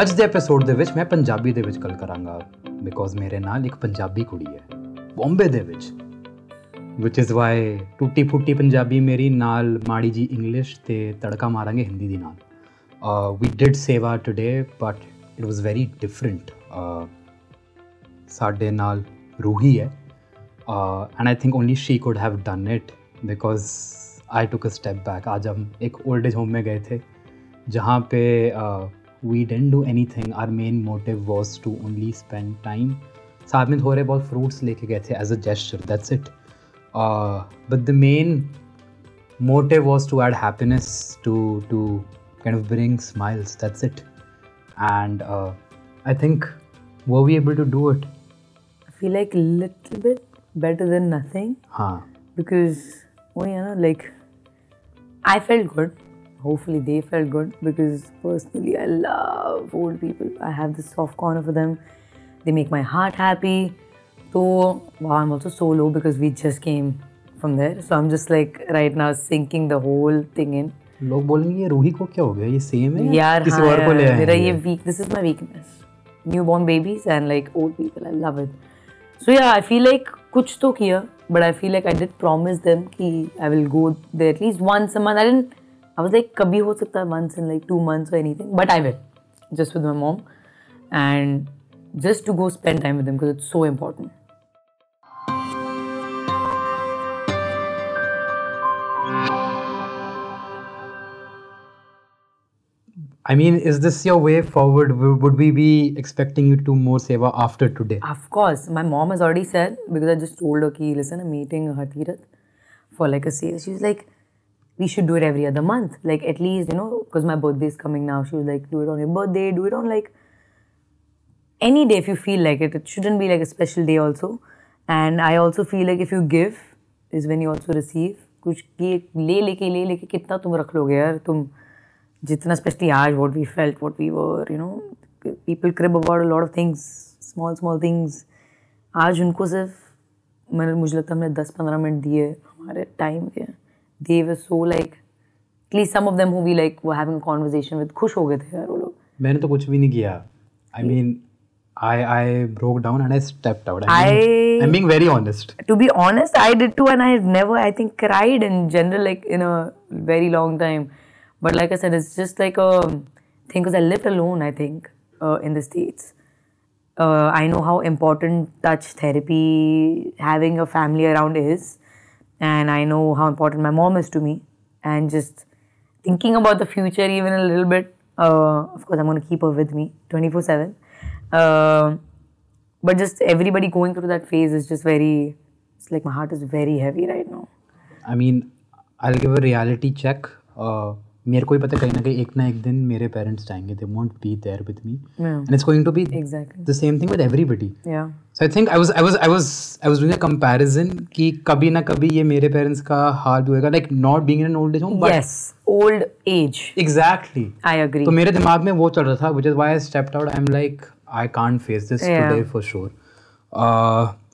ਅੱਜ ਦੇ ਐਪੀਸੋਡ ਦੇ ਵਿੱਚ ਮੈਂ ਪੰਜਾਬੀ ਦੇ ਵਿੱਚ ਗੱਲ ਕਰਾਂਗਾ ਬਿਕੋਜ਼ ਮੇਰੇ ਨਾਲ ਇੱਕ ਪੰਜਾਬੀ ਕੁੜੀ ਹੈ ਬੰਬੇ ਦੇ ਵਿੱਚ which is why ਟੁੱਟੀ ਫੁੱਟੀ ਪੰਜਾਬੀ ਮੇਰੀ ਨਾਲ ਮਾੜੀ ਜੀ ਇੰਗਲਿਸ਼ ਤੇ ਤੜਕਾ ਮਾਰਾਂਗੇ ਹਿੰਦੀ ਦੀ ਨਾਲ ਵੀ did seva today but it was very different ਸਾਡੇ ਨਾਲ ਰੂਹੀ ਹੈ and I think only she could have done it because I took a step back आज हम एक ओल्ड एज होम में गए थे जहाँ पे we Didn't do anything our main motive was to only spend time साथ में थोड़े बहुत फ्रूट्स लेके गए थे as a gesture that's it but the main motive was to add happiness to to kind of bring smiles that's it and uh, i think were we able to do it I feel like a little bit better than nothing huh because, oh yeah, no, like I felt good. Hopefully they felt good because personally I love old people. I have this soft corner for them. They make my heart happy. So wow, I'm also solo because we just came from there. So I'm just like right now sinking the whole thing in. लोग बोलेंगे ये रूही को क्या हो गया ये same है या यार किसी हाँ और को ले यार, आए मेरा हैं ये ये? weak this is my weakness newborn babies and like old people I love it so yeah I feel like कुछ तो किया but I feel like I did promise them कि I will go there at least once a month I didn't I was like, kabhi ho sakta months in like two months or anything, but I will, just with my mom, and just to go spend time with them because it's so important. I mean, is this your way forward? Would we be expecting you to more seva after today? Of course. My mom has already said, because I just told her, ki, listen, I'm meeting Hatirath for like a seva. was like, "We should do it every other month, like at least you know, because my birthday is coming now." She was like, "Do it on your birthday, do it on like any day if you feel like it. It shouldn't be like a special day also." And I also feel like if you give is when you also receive. कुछ ये ले लेके ले लेके कितना तुम रख लोगे यार तुम जितना स्पेशली आज what we felt what we were you know people crib about a lot of things small small things आज उनको सिर्फ मैंने मुझे लगता है हमने दस पंद्रह मिनट दिए हमारे टाइम के they were so like at least some of them who we like वो हैविंग कॉन्वर्जेशन विद खुश हो गए थे यार वो लोग मैंने तो कुछ भी नहीं किया. I mean, I I broke down and I stepped out. I I- mean, I'm being very honest. to be honest, I did too, and I never, I think, cried in general, like in a very long time. But like I said, it's just like a thing because I lived alone, I think, uh, in the States. Uh, I know how important touch therapy, having a family around is, and I know how important my mom is to me, and just thinking about the future even a little bit. Uh, of course, I'm going to keep her with me 24 7. Uh, but just everybody going through that phase is just very, it's like my heart is very heavy right now. I mean, I'll give a reality check. Uh, मेरे को ही पता कहीं ना कहीं एक ना एक दिन मेरे पेरेंट्स जाएँगे they won't be there with me and it's going to be Exactly. The same thing with everybody Yeah. So I think I was I was I was I was doing a comparison कि कभी ना कभी ये मेरे parents का हाल होएगा like not being in an old age home but yes. Old age. Exactly I agree. तो मेरे दिमाग में वो चल रहा था which is why I stepped out I am like I can't face this today for sure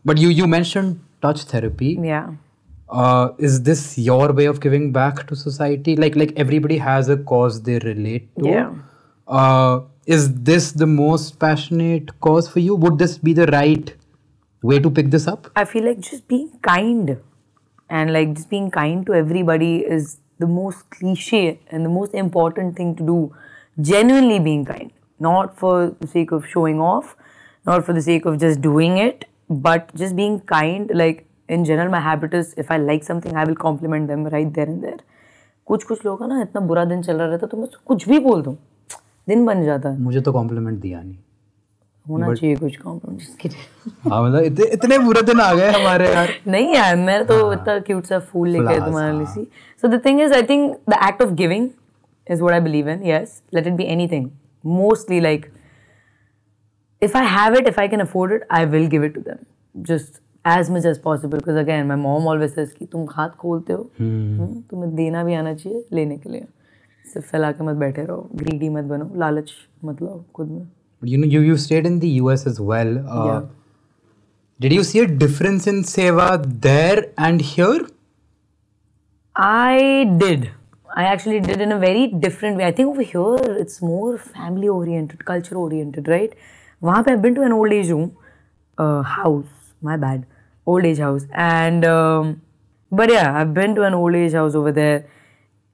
but you you mentioned touch therapy yeah. Uh, is this your way of giving back to society like like everybody has a cause they relate to Yeah. uh, is this the most passionate cause for you would this be the right way to pick this up I feel like just being kind and like just being kind to everybody is the most cliche and the most important thing to do. Genuinely being kind, not for the sake of showing off, not for the sake of just doing it, but just being kind. Like in general my habit is if I like something, I will compliment them right there and there. कुछ कुछ लोग ना इतना बुरा दिन चल रहा रहता तो मैं कुछ भी बोल दूँ दिन बन जाता है। मुझे तो कॉम्प्लीमेंट दिया नहीं। होना But... चाहिए कुछ कॉम्प्लीमेंट हाँ मतलब इतने इतने बुरे दिन आ गए हमारे यार। नहीं यार मैं तो इतना क्यूट सा फूल लेके आया तुम्हारे लिए हाँ। See. So the thing is I think the act of giving is what I believe in yes let it be anything mostly like if I have it, if I can afford it, I will give it to them. Just as much as possible. Because again, my mom always says कि तुम हाथ खोलते हो हम्म, तुम्हें देना भी आना चाहिए लेने के लिए सिर्फ़ फैला के मत बैठे रहो ग्रीडी मत बनो लालच मत लो खुद में you know you you stayed in the US as well uh, Yeah. did you see a difference in seva there and here I did. I actually did in a very different way. I think over here it's more family oriented, culture oriented, right? वहाँ पे I've been to an old age home, uh, house. My bad, old age house, and um, but yeah, I've been to an old age house over there.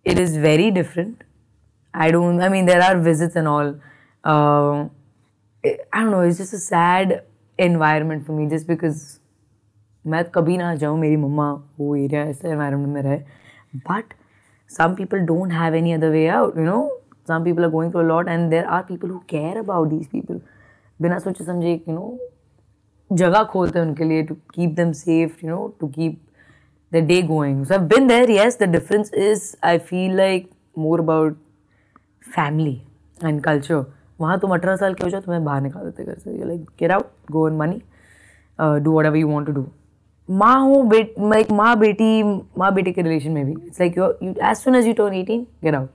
It is very different. I don't. I mean, there are visits and all. Uh, I don't know. It's just a sad environment for me, just because मैं कभी ना जाऊँ मेरी मम्मा वो area ऐसे environment में रहे but some people don't have any other way out you know some people are going through a lot and there are people who care about these people बिना सोचे समझे you know जगह खोलते हैं उनके लिए to keep them safe you know to keep the day going. So, I've been there, yes, the difference is I feel like more about family and culture. वहाँ तुम अठारह साल के हो जाओ, तुम्हें बाहर निकाल देते घर से। You like get out go earn money do whatever you want to do माँ हूँ, बेट लाइक माँ बेटी माँ बेटी के रिलेशन में भी। It's like you as soon as you turn eighteen get out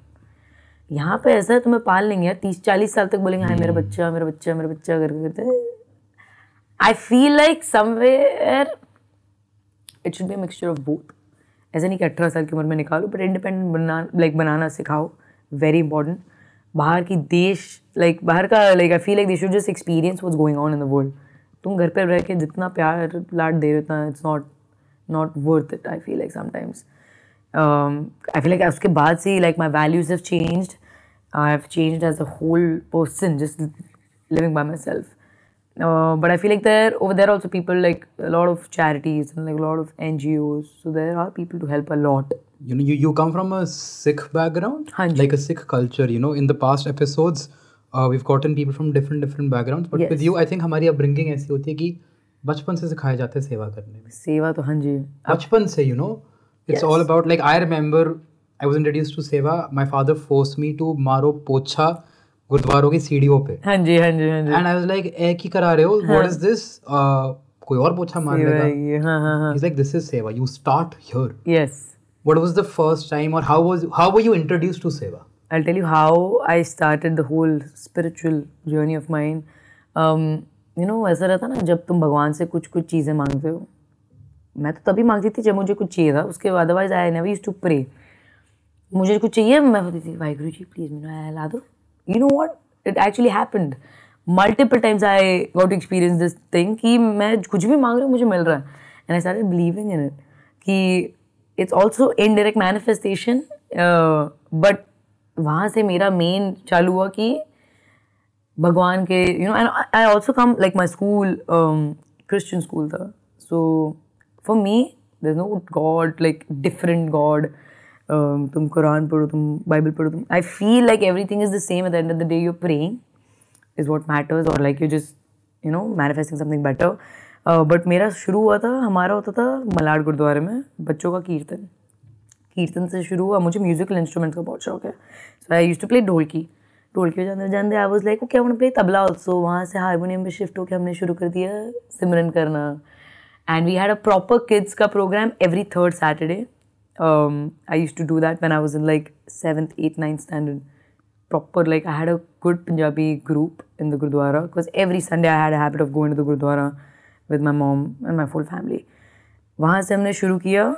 यहाँ पे ऐसा है, तुम्हें पाल लेंगे यार तीस चालीस साल तक बोलेंगे हाँ मेरा. बच्चा मेरा बच्चा मेरा बच्चा करके करते I feel like somewhere it should be a mixture of both ऐसा नहीं कि अठारह साल की उम्र में निकालो बट इंडिपेंडेंट बना लाइक बनाना सिखाओ. वेरी इंपॉर्टेंट बाहर की देश लाइक बाहर का like I feel like they should just experience was going on in the world तुम घर पर रह के जितना प्यार लाड दे रहे हो it's not not worth it I feel like sometimes I feel like उसके बाद से like my values have changed I have changed as a whole person just living by myself Uh, but I feel like there over there also people like a lot of charities and like a lot of NGOs. So there are people to help a lot. You know, you, you come from a Sikh background, like a Sikh culture. You know, in the past episodes, uh, we've gotten people from different different backgrounds but yes. with you I think हमारी upbringing ऐसी होती है कि बचपन से सिखाए जाते हैं सेवा करने में सेवा तो हाँ जी बचपन से you know it's yes. all about like I remember I was introduced to सेवा my father forced me to मारो पोछा गुरुद्वारों की सीढ़ियों पे। हाँ जी हाँ जी हाँ जी। एंड आई वाज लाइक एक ही करा रहे हो? व्हाट इज़ दिस कोई और पोछा मार लेगा? हाँ हाँ हाँ। Like this is seva. You start here yes what was the first time और how was how were you introduced to seva? I'll tell you how I started the whole spiritual journey of mine. Um, you know ऐसा रहता ना जब तुम भगवान से कुछ कुछ चीज़ें मांगते हो। मैं तो तभी मांगती थी जब मुझे कुछ चाहिए था। उसके बाद otherwise I never use to pray मुझे कुछ चाहिए मैं बोलती थी वाहिगुरु जी प्लीज़ मैं ला दो। You know what it actually happened multiple times I got experience this thing कि मैं कुछ भी मांग रही हूँ, मुझे मिल रहा है। And I started believing in it कि it's also indirect manifestation but वहाँ से मेरा मेन चालू हुआ कि भगवान के you know and I also come like my school Christian school था। So for me there is no God like different God तुम कुरान पढ़ो, तुम बाइबल पढ़ो, तुम I feel like everything is the same at the end of the day your praying is what matters और like you just you know manifesting something better but मेरा शुरू हुआ था, हमारा होता था मलाड गुरुद्वारे में, बच्चों का कीर्तन. कीर्तन से शुरू हुआ, मुझे म्यूजिकल इंस्ट्रूमेंट का बहुत शौक है. So I use to play dholki. ढोलकी जानते जानते आई वॉज़ लाइक ओके हमने प्ले तबला ऑल्सो वहाँ से हारमोनियम में शिफ्ट होकर हमने शुरू कर दिया, सिमरन करना. And we had a proper kids का programme every third Saturday I use to do that when I was in like seventh eight ninth standard proper like I had a good Punjabi group in the Gurdwara because every Sunday I had a habit of going to the Gurdwara with my mom and my full family. वहाँ से हमने शुरू किया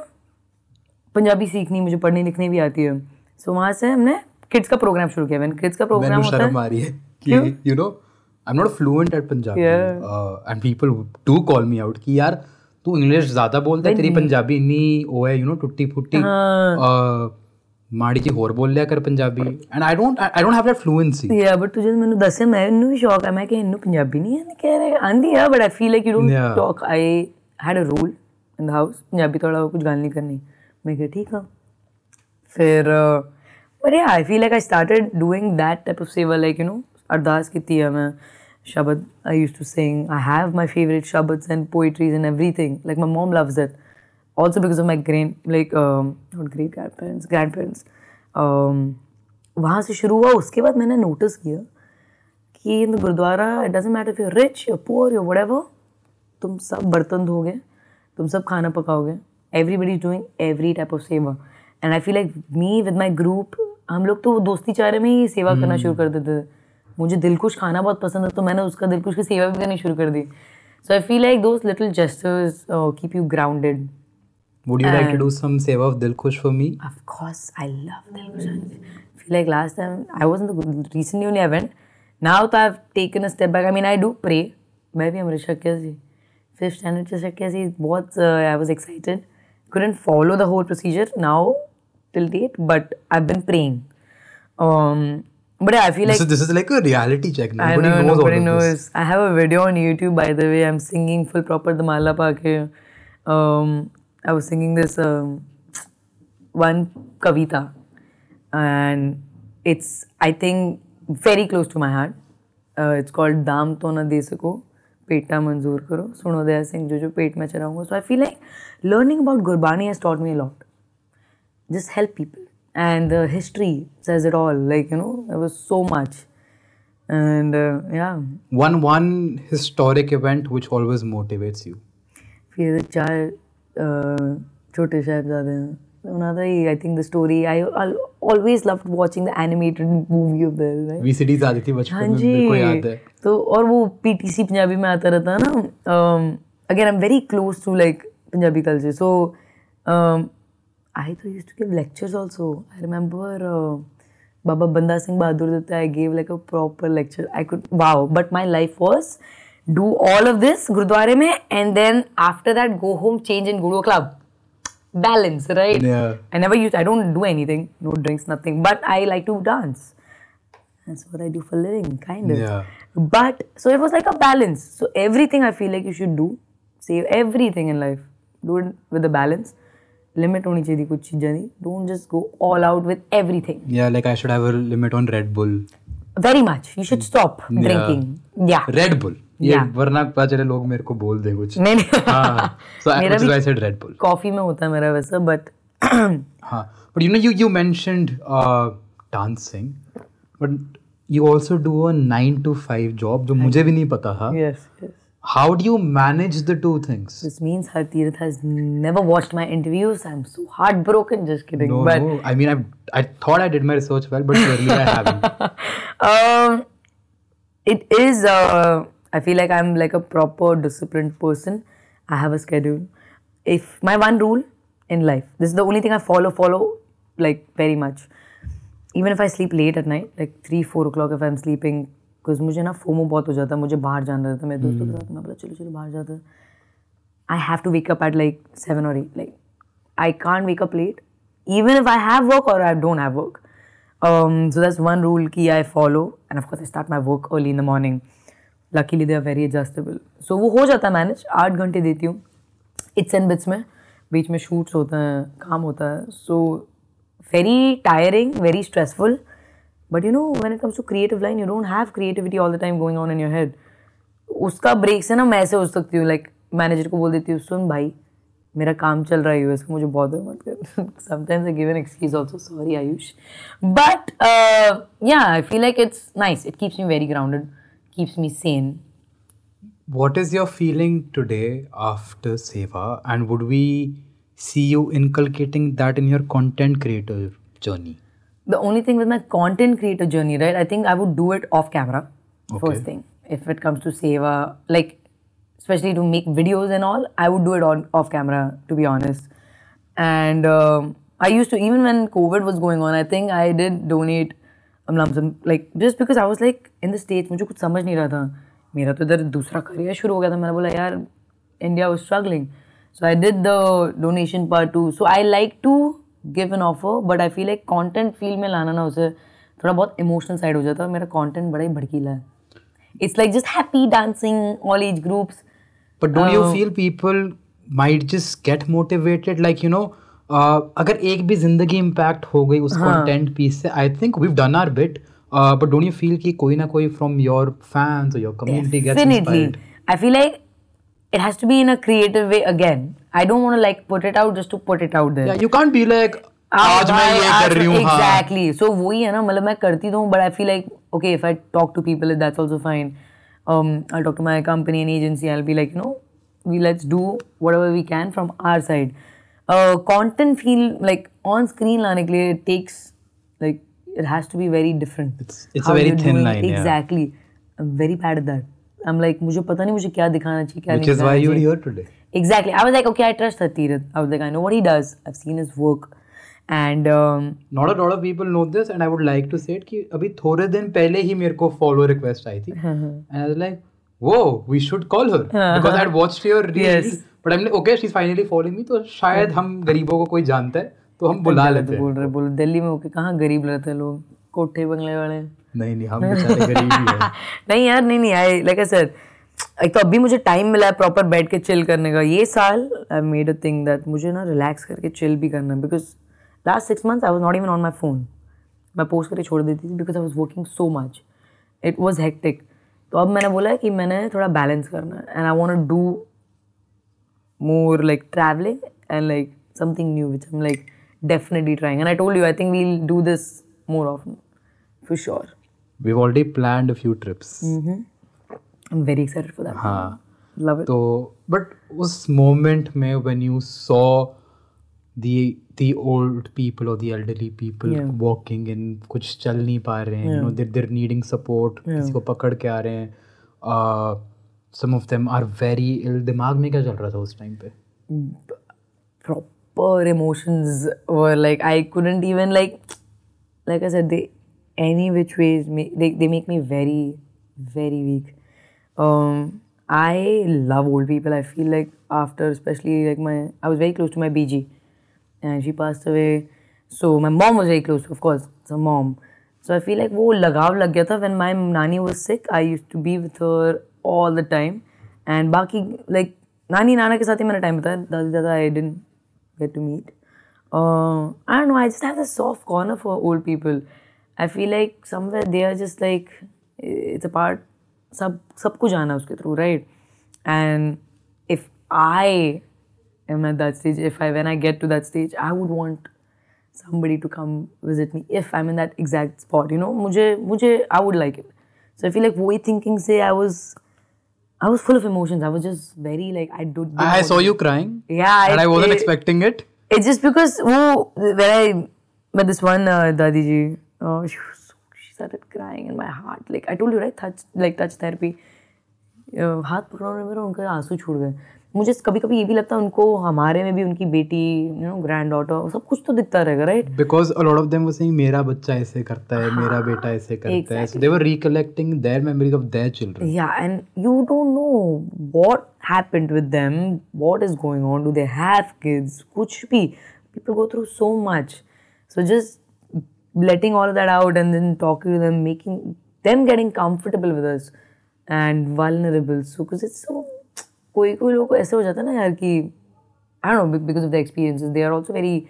पंजाबी सीखनी मुझे पढ़ने लिखने भी आती है। सो वहाँ से हमने किड्स का प्रोग्राम शुरू किया। किड्स का प्रोग्राम होता है आ है कि you know I am not fluent at Punjabi and people do call me out कि यार तू इंग्लिश ज्यादा बोलता है तेरी पंजाबी इतनी ओ है यू नो टुट्टी फुट्टी ਮਾੜੀ ਜੀ ਹੋਰ ਬੋਲ ਲਿਆ ਕਰ Punjabi and I don't I don't have that fluency yeah but ਤੂੰ ਜਦ ਮੈਨੂੰ ਦੱਸਿਆ ਮੈਂ ਇਹਨੂੰ ਵੀ ਸ਼ੌਕ ਹੈ ਮੈਂ ਕਿ ਇਹਨੂੰ ਪੰਜਾਬੀ ਨਹੀਂ ਆਂਦੀ ਕਹਿ ਰਿਹਾ ਆਂਦੀ ਆ but I feel like you don't talk I had a rule in the house Punjabi ਥੋੜਾ ਕੁਝ ਗੱਲ ਨਹੀਂ ਕਰਨੀ मैं कहा ठीक है फिर but yeah I feel like I started doing that type of seva like you know अरदास की है मैं Shabad I use to sing I have my favourite shabad and poetries and everything like my mom loves it also because of my grand like um, not great grandparents grandparents. Um, वहाँ से शुरू हुआ उसके बाद मैंने notice किया कि in the gurdwara it doesn't matter if you rich you poor you what तुम सब बर्तन धोगे तुम सब खाना पकाओगे everybody is doing every type of seva and I feel like me with my group हम लोग तो दोस्ती चारे में ही सेवा करना शुरू कर देते थे। मुझे दिलकुश खाना बहुत पसंद है तो मैंने उसका दिलकुश की सेवा भी करनी शुरू कर दी so I feel like those little gestures keep you grounded Would you and like to do some seva of Dilkhush for me? Of course, I love Dilkhush. I feel like last time I wasn't the recently only I went. Now that I've taken a step back. I mean, I do pray. मैं भी हमारे शक्य C fifth standard से शक्य सी बहुत I was excited couldn't follow the whole procedure now till date but I've been praying um but yeah, I feel like this is, this is like a reality check. Nobody I know, knows nobody all of knows. this. I have a video on YouTube, by the way. I'm singing full proper the Mala Paake. Um, I was singing this um, one kavita, and it's I think very close to my heart. Uh, it's called Dam तो न दे सको PETA मंजूर करो सुनो दया सिंह जो जो पेट में चलाऊंगा so I feel like learning about Gurbani has taught me a lot just help people and the history says it all like you know there was so much and uh, yeah One one historic event which always motivates you. फिर चार uh, छोटे साहबजादे हैं another I think the story I I'll always loved watching the animated movie of theirs right? VCDs आती थी हाँ बचपन में जी मेरे को याद है तो और वो पीटीसी पंजाबी में आता रहता है ना again I am very close to like Punjabi culture so I used to give lectures also. I remember. Uh, Baba Banda Singh Bahadur Dutta, I gave like a proper lecture. I could, wow. But my life was do all of this Gurdwara mein and then after that go home, change in Guru Club. Balance, right? Yeah. I never used, I don't do anything, no drinks, nothing. But I like to dance. That's what I do for living, kind of. Yeah. But, so it was like a balance. So everything I feel like you should do, save everything in life, do it with a balance. Limit होनी चाहिए कुछ चीज़ें दी। Don't just go all out with everything या like I should have a limit on Red Bull very much you should stop drinking या Red Bull ये वरना पाचरे लोग मेरे को बोल दे कुछ। नहीं हाँ so I said Red Bull coffee में होता है मेरा वैसे बट हाँ but you know you you mentioned dancing but you also do a 9 to 5 job जो मुझे भी नहीं पता था। Yes how do you manage the two things This means Hartirat has never watched my interviews. I'm so heartbroken. Just kidding. no but no I mean I I thought I did my research well but clearly I haven't um, it is. Uh, I feel like I'm like a proper disciplined person. I have a schedule. If my one rule in life, this is the only thing I follow. Follow like very much. Even if I sleep late at night, like three four o'clock, if I'm sleeping, because मुझे ना FOMO बहुत हो जाता है मुझे बाहर जाना रहता है। मेरे दोस्तों के hmm. साथ मैं बोला चलो चलो बाहर जाता I have to wake up at like seven और eight like I can't wake up late even if I have work और I don't have work so that's one rule की I follow and of course I start my work early in the morning luckily they are very adjustable so वो हो जाता है manage आठ घंटे देती हूँ। इट्स एंड बिट्स में. बीच में शूट्स होते हैं काम होता है। So very tiring very stressful but you know when it comes to creative line you don't have creativity all the time going on in your head उसका ब्रेक से ना मैं ऐसे हो सकती हूँ लाइक मैनेजर को बोल देती हूँ सुन भाई मेरा काम चल रहा है यूएस का मुझे बहुत मत कर sometimes I give an excuse also sorry Ayush but yeah I feel like it's nice it keeps me very grounded keeps me sane what is your feeling today after seva and would we see you inculcating that in your content creator journey the only thing with my content creator journey, right? I think I would do it off camera. Okay. First thing, if it comes to Seva, like especially to make videos and all, I would do it on off camera. To be honest, and um, I used to even when COVID was going on, I think I did donate a lump sum, like just because I was like in the states, मुझे कुछ समझ नहीं रहा था मेरा तो इधर दूसरा करियर शुरू हो गया था मैंने बोला यार India was struggling so I did the donation part too so I like to give an offer but I feel like content field में लाना ना उसे थोड़ा बहुत इमोशनल साइड हो जाता है मेरा कंटेंट बड़ा ही भड़कीला है it's like just happy dancing all age groups but don't you Oh. feel people might just get motivated like you know uh, अगर एक भी ज़िंदगी इम्पैक्ट हो गई उस हाँ। कंटेंट पीस से I think we done are bit but don't you feel कि कोई ना कोई फ्रॉम योर फैंस और your community gets inspired I feel like it has to be in a creative way again. I don't want to like put it out just to put it out there. Yeah, you can't be like आज मैं ये कर रही हूँ हाँ Exactly. So वही है ना मतलब मैं करती तो हूँ but I feel like okay if I talk to people that's also fine. Um, I'll talk to my company and agency. I'll be like you know we let's do whatever we can from our side. Uh, content feel like on screen लाने के लिए it takes like it has to be very different. It's- it's a very you're thin doing- line, yeah. Exactly. I'm very bad at that. I'm like मुझे पता नहीं मुझे क्या दिखाना चाहिए क्या which नहीं is why दिखाना you're चाहिए. here today Exactly. I was like, okay, I trust Hatirath. I was like, I know what he does. I've seen his work. And um, not lot of people know this and I would like to say कि अभी थोड़े दिन पहले ही मेरे को follow request आई थी एंड आई लाइक वो we should call her because I had watched your reels but I okay she is finally following me तो शायद हम गरीबों को कोई जानता है तो हम बुला लेते हैं बोल रहे बोल दिल्ली में होके कहाँ गरीब रहते हैं लोग कोठे बंगले वाले नहीं नहीं हम गरीब ही हैं नहीं यार नहीं नहीं आई लाइक आई सेड एक तो अभी मुझे टाइम मिला है प्रॉपर बैठ के चिल करने का। ये साल I made a thing that मुझे ना रिलैक्स करके चिल भी करना है because last six months I was not even on my phone मैं पोस्ट करके छोड़ देती थी because I was working so much it was hectic तो अब मैंने बोला है कि मैंने थोड़ा बैलेंस करना है। And I want do more like traveling and like something new which i'm like definitely trying and i told you i think we'll do this more often for sure we've already planned a few trips i'm very excited for that हाँ love it तो but उस moment में when you saw the the old people or the elderly people Yeah. walking in कुछ चल नहीं पा रहे हैं you know they're, they're needing support yeah. किसी को पकड़ के आ रहे हैं uh, some of them are very ill दिमाग में क्या चल रहा था उस टाइम पे proper emotions were like I couldn't even like like I said they any which ways they they make me very very weak. Um, I love old people. I feel like after especially like my I was very close to my BG, and she passed away. So my mom was very close, of course. It's a mom. So I feel like वो लगाव लग गया था when my nani was sick. I used to be with her all the time, and बाकी like नानी नाना के साथ ही मैंने टाइम बताया दादी दादा I didn't get to meet. Uh, I don't know. I just have this soft corner for old people. I feel like somewhere they are just like it's a part. सब सब कुछ आना उसके through right? And if I am at that stage, if I when I get to that stage, I would want somebody to come visit me if I'm in that exact spot. You know, मुझे मुझे I would like it. So I feel like वही thinking से I was I was full of emotions. I was just very like I do. I, saw you crying Yeah, and it, I wasn't it- expecting it It's just because वो when I met this one uh, Dadi ji, uh, she was so, she started crying in my heart. Like I told you, right? Touch like touch therapy. हाथ पकड़ाने में उनके आँसू छूट गए मुझे कभी कभी ये भी लगता है उनको हमारे में भी उनकी बेटी यू नो ग्रैंड ऑटर सब कुछ तो दिखता रहेगा राइट बिकॉज़ ऑफ़ देम मेरा मेरा बच्चा ऐसे करता है हाँ, बेटा ऐसे करता exactly. है बेटा recollecting their memories of their children या and you don't know what happened with them what is going on do they have kids कुछ भी people go through so much so just letting all of that out and then talking to them, making them getting comfortable with us and vulnerable. So because it's so कोई कोई लोगों को ऐसे हो जाता है ना यार कि I don't know because of their experiences they are also very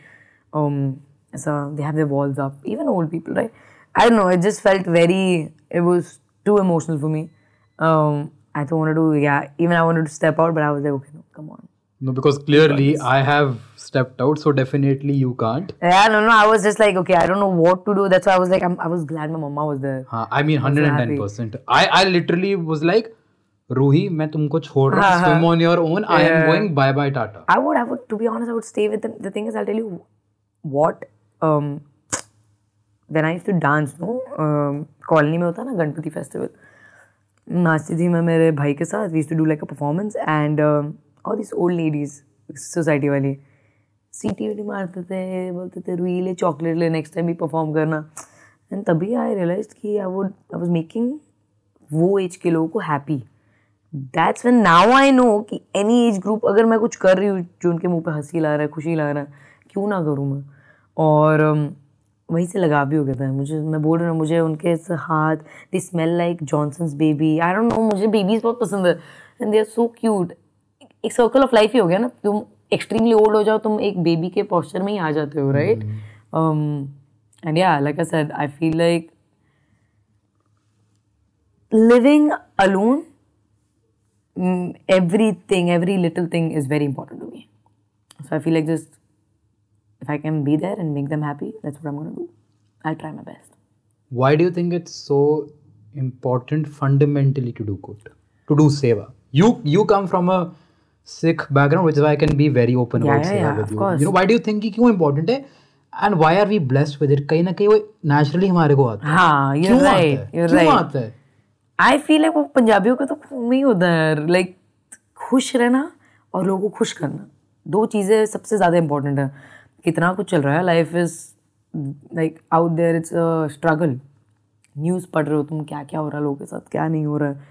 um so they have their walls up even old people right I don't know it just felt very it was too emotional for me um I don't want to do yeah even I wanted to step out but I was like okay no come on no because clearly I have stepped out so definitely you can't yeah no no I was just like okay I don't know what to do that's why I was like I'm, I was glad my mama was there हाँ I mean 110% I I literally was like Ruhi मैं तुमको छोड़ रहा हूँ swim on your own I am going bye bye Tata I would, I would, to be honest, I would stay with them. The thing is, I'll tell you what. Um, when I used to dance, no, um, colony में होता ना Ganpati festival नाचती थी मैं मेरे भाई के साथ we to do like a performance and और दिस ओल्ड लेडीज़ सोसाइटी वाली। सीटी वीटी मारते थे बोलते थे रुई ले चॉकलेट ले नेक्स्ट टाइम भी परफॉर्म करना। एंड तभी आई रियलाइज़ कि I would I was making वो एज के लोगों को happy that's when now I know कि एनी एज ग्रुप अगर मैं कुछ कर रही हूँ जो उनके मुँह पे हँसी ला रहा है खुशी ला रहा है क्यों ना करूँ मैं? और um, वहीं से लगाव भी हो गया था। मुझे मैं बोल रही हूँ मुझे उनके हाथ they smell like Johnson's baby I don't know मुझे बेबीज बहुत पसंद है। And they are so cute एक सर्कल ऑफ़ लाइफ ही हो गया ना। तुम एक्सट्रीमली ओल्ड हो जाओ तुम एक बेबी के पॉस्चर में ही आ जाते हो राइट एंड या like I said I feel like living alone everything every little thing is very important to me so I feel like just if I can be there and make them happy that's what I am I try my best why do think it's so important fundamentally to do good to do seva you you come from a Sikh background which is why I can be very open Yeah, about yeah, yeah, with you course. you know why do you think कि क्यों important है? And why are we blessed with it? कहीं ना कहीं वो naturally हमारे को आता है। हाँ आता right है? क्यों आता है? आई फील लाइक वो पंजाबियों का तो खून ही होता है लाइक खुश रहना और लोगों को खुश करना। दो चीज़ें सबसे ज़्यादा इंपॉर्टेंट है। कितना कुछ चल रहा है life is like out there it's a struggle news पढ़ रहे हो तुम क्या क्या हो रहा है लोगों के साथ क्या नहीं हो रहा है।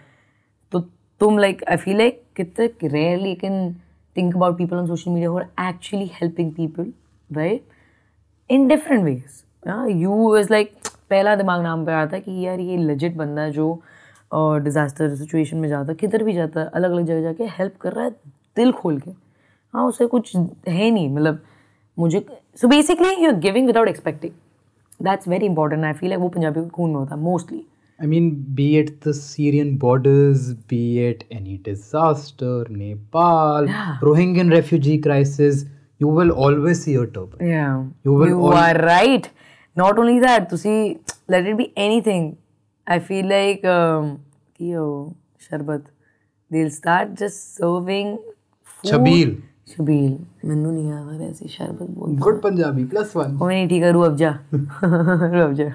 तो तुम लाइक आई फील लाइक कितने rarely can think about people on social media और actually helping people right in different ways you is like पहला दिमाग नाम पे आता है कि यार ये लजिट बंदा है जो डिज़ास्टर सिचुएशन में जाता है, किधर भी जाता है अलग अलग जगह जाके हेल्प कर रहा है दिल खोल के। हाँ उसे कुछ है नहीं मतलब मुझे so basically you are giving without expecting that's very important I feel है वो पंजाबी के खून में होता है mostly I mean, be it the Syrian borders, be it any disaster, Nepal, Yeah. Rohingyan refugee crisis, you will always see a turban. Yeah. You will al- are right. Not only that, to see, let it be anything. I feel like, um, yo, Sharbat, they'll start just serving food. Chabil. Shabil. ਮੈਨੂੰ ਨਹੀਂ ਆਦਾ ਐਸੀ ਸ਼ਰਬਤ ਬੋਲ Good Punjabi, plus one. ਉਹ ਨਹੀਂ ਠੀਕ ਹੈ ਰੂ ਅਫਜਾ ਰੂ Afza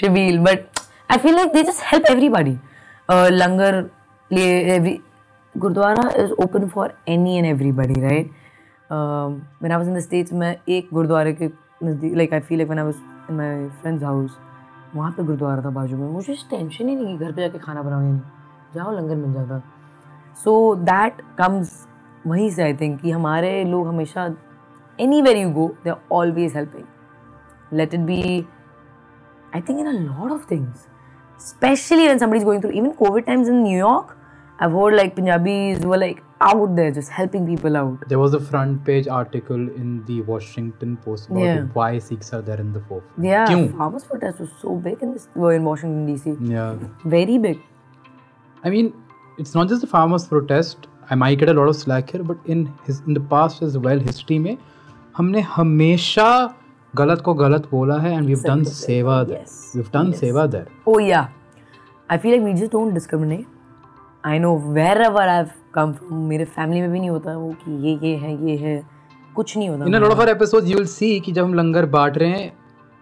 ਸ਼ਬੀਲ but I feel like they just help everybody langar gurdwara is open for any and any right everybody, right? Um, when I was in एक गुरुद्वारे के नज़दीक like I feel like one I was in my friends house वहाँ पे गुरुद्वारा था बाजू में। मुझे टेंशन ही नहीं कि घर पे जाके खाना बनाओ या नहीं। जाओ लंगर मिल जाता। सो दैट कम्स वहीं से आई थिंक कि हमारे लोग हमेशा anywhere you go they are always helping let it be I think in a lot of things especially when somebody's going through even covid times in new york i've heard like punjabis were like out there just helping people out There was a front page article in the Washington Post about Yeah. why Sikhs are there in the forefront. yeah Kyun? farmers protest was so big in this were in washington dc Yeah. very big I mean, it's not just the farmers' protest. I might get a lot of slack here, but in his in the past as well, history में हमने हमेशा गलत को गलत बोला है and we've done सेवा there. Yes. We've done सेवा there. oh yeah. I feel like we just don't discriminate. I know wherever i've come from मेरे फैमिली में भी नहीं होता वो कि ये ये है ये है। कुछ नहीं होता। In a lot of our episodes, you will see कि जब हम लंगर बांट रहे हैं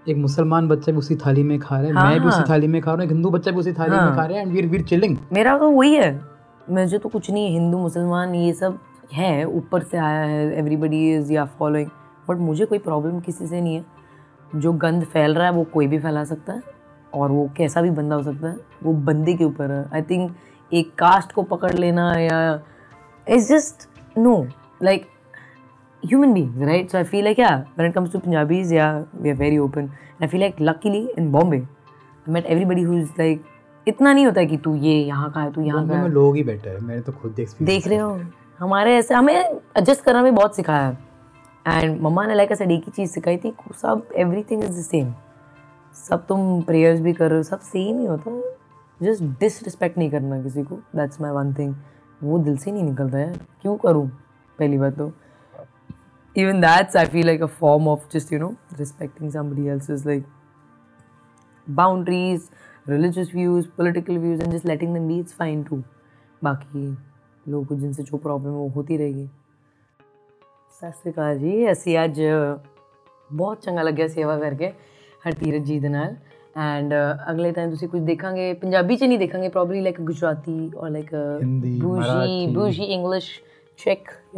एक मुसलमान बच्चा भी उसी थाली में खा रहा है हाँ, मैं भी उसी हाँ। थाली में खा रहा हूँ एक हिंदू बच्चा भी उसी थाली में खा रहा है एंड वीर वीर चिलिंग मेरा तो वही है। मुझे तो कुछ नहीं है। हिंदू मुसलमान ये सब है ऊपर से आया है एवरीबडी इज़ या फॉलोइंग बट मुझे कोई प्रॉब्लम किसी से नहीं है। जो गंद फैल रहा है वो कोई भी फैला सकता है और वो कैसा भी बंदा हो सकता है वो बंदे के ऊपर है। आई थिंक एक कास्ट को पकड़ लेना या it's just no like human beings, right? So I feel like yeah, when it comes to Punjabis, yeah, we are very open. And I feel like luckily in Bombay, I met everybody who's like इतना नहीं होता है कि तू ये यहाँ का है तू यहाँ का है। लोग ही बेटर है। मैंने तो खुद देख। रहे हो। हमारे ऐसे हमें एडजस्ट करना भी बहुत सिखाया है। एंड मम्मा ने लाइक सर एक ही चीज़ सिखाई थी, सब everything is the same सब तुम प्रेयर्स भी कर रहे हो, सब सेम ही होता है जस्ट डिसरिस्पेक्ट नहीं करना किसी को. दैट्स माई वन थिंग वो दिल से नहीं निकलता है, क्यों करूँ? पहली बात तो. Even that's I feel like a form of just you know respecting someone else is like boundaries religious views political views and just letting them fine to बाकी लोगों को जिनसे जो प्रॉब्लम है, वो होती रहेगी. ਸਤਿ ਸ੍ਰੀ ਅਕਾਲ ਜੀ ਅਸੀਂ ਅੱਜ ਬਹੁਤ ਚੰਗਾ ਲੱਗਿਆ ਸੇਵਾ ਕਰਕੇ ਹਰਤੀਰਤ ਜੀ ਦੇ ਨਾਲ ਐਂਡ ਅਗਲੇ ਟਾਈਮ ਤੁਸੀਂ ਕੁਝ ਦੇਖਾਂਗੇ ਪੰਜਾਬੀ ਚ ਨਹੀਂ ਦੇਖਾਂਗੇ ਪ੍ਰੋਬਬਲੀ ਲਾਈਕ ਗੁਜਰਾਤੀ ਔਰ like boujee boujee English check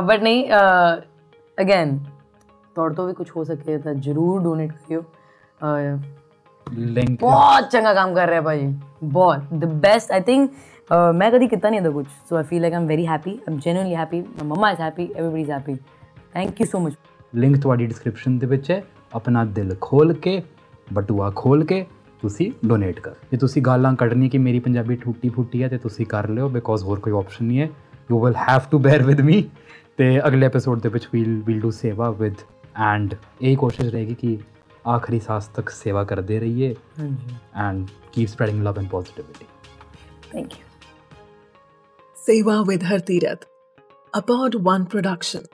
but ਨਹੀਂ ਅਗੇਨ ਤੁਹਾਡੇ ਤੋਂ ਵੀ ਕੁਝ ਹੋ ਸਕੇ ਤਾਂ ਜਰੂਰ ਡੋਨੇਟ ਕਰਿਓ ਲਿੰਕ ਬਹੁਤ ਚੰਗਾ ਕੰਮ ਕਰ ਰਿਹਾ ਭਾਜੀ ਬਹੁਤ ਦ ਬੈਸਟ ਆਈ ਥਿੰਕ ਮੈਂ ਕਦੀ ਕੀਤਾ ਨਹੀਂ ਇਹਦਾ ਕੁਝ so I feel like I'm very happy I'm genuinely happy my mama is happy everybody is happy thank you so much link ਤੁਹਾਡੀ ਡਿਸਕ੍ਰਿਪਸ਼ਨ ਦੇ ਵਿੱਚ ਹੈ ਆਪਣਾ ਦਿਲ ਖੋਲ ਕੇ ਬਟੂਆ ਖੋਲ ਕੇ ਤੁਸੀਂ ਡੋਨੇਟ ਕਰ ਜੇ ਤੁਸੀਂ ਗਾਲਾਂ ਕੱਢਣੀ ਕਿ ਮੇਰੀ ਪੰਜਾਬੀ ਠੁੱਟੀ ਫੁੱਟੀ ਹੈ ਤੇ ਤੁਸੀਂ ਕਰ ਲਿਓ ਬਿਕੋਜ਼ ਹੋਰ ਕੋਈ ਆਪਸ਼ਨ ਨਹੀਂ ਹੈ you will have to bear with me ਤੇ ਅਗਲੇ ਐਪੀਸੋਡ ਦੇ ਵਿੱਚ we'll will do seva with and ਇਹ ਕੋਸ਼ਿਸ਼ ਰਹੇਗੀ ਕਿ ਆਖਰੀ ਸਾਹ ਤੱਕ ਸੇਵਾ ਕਰਦੇ ਰਹੀਏ ਹਾਂਜੀ and keep spreading love and positivity thank you Seva with Hartirath, a Pod One production.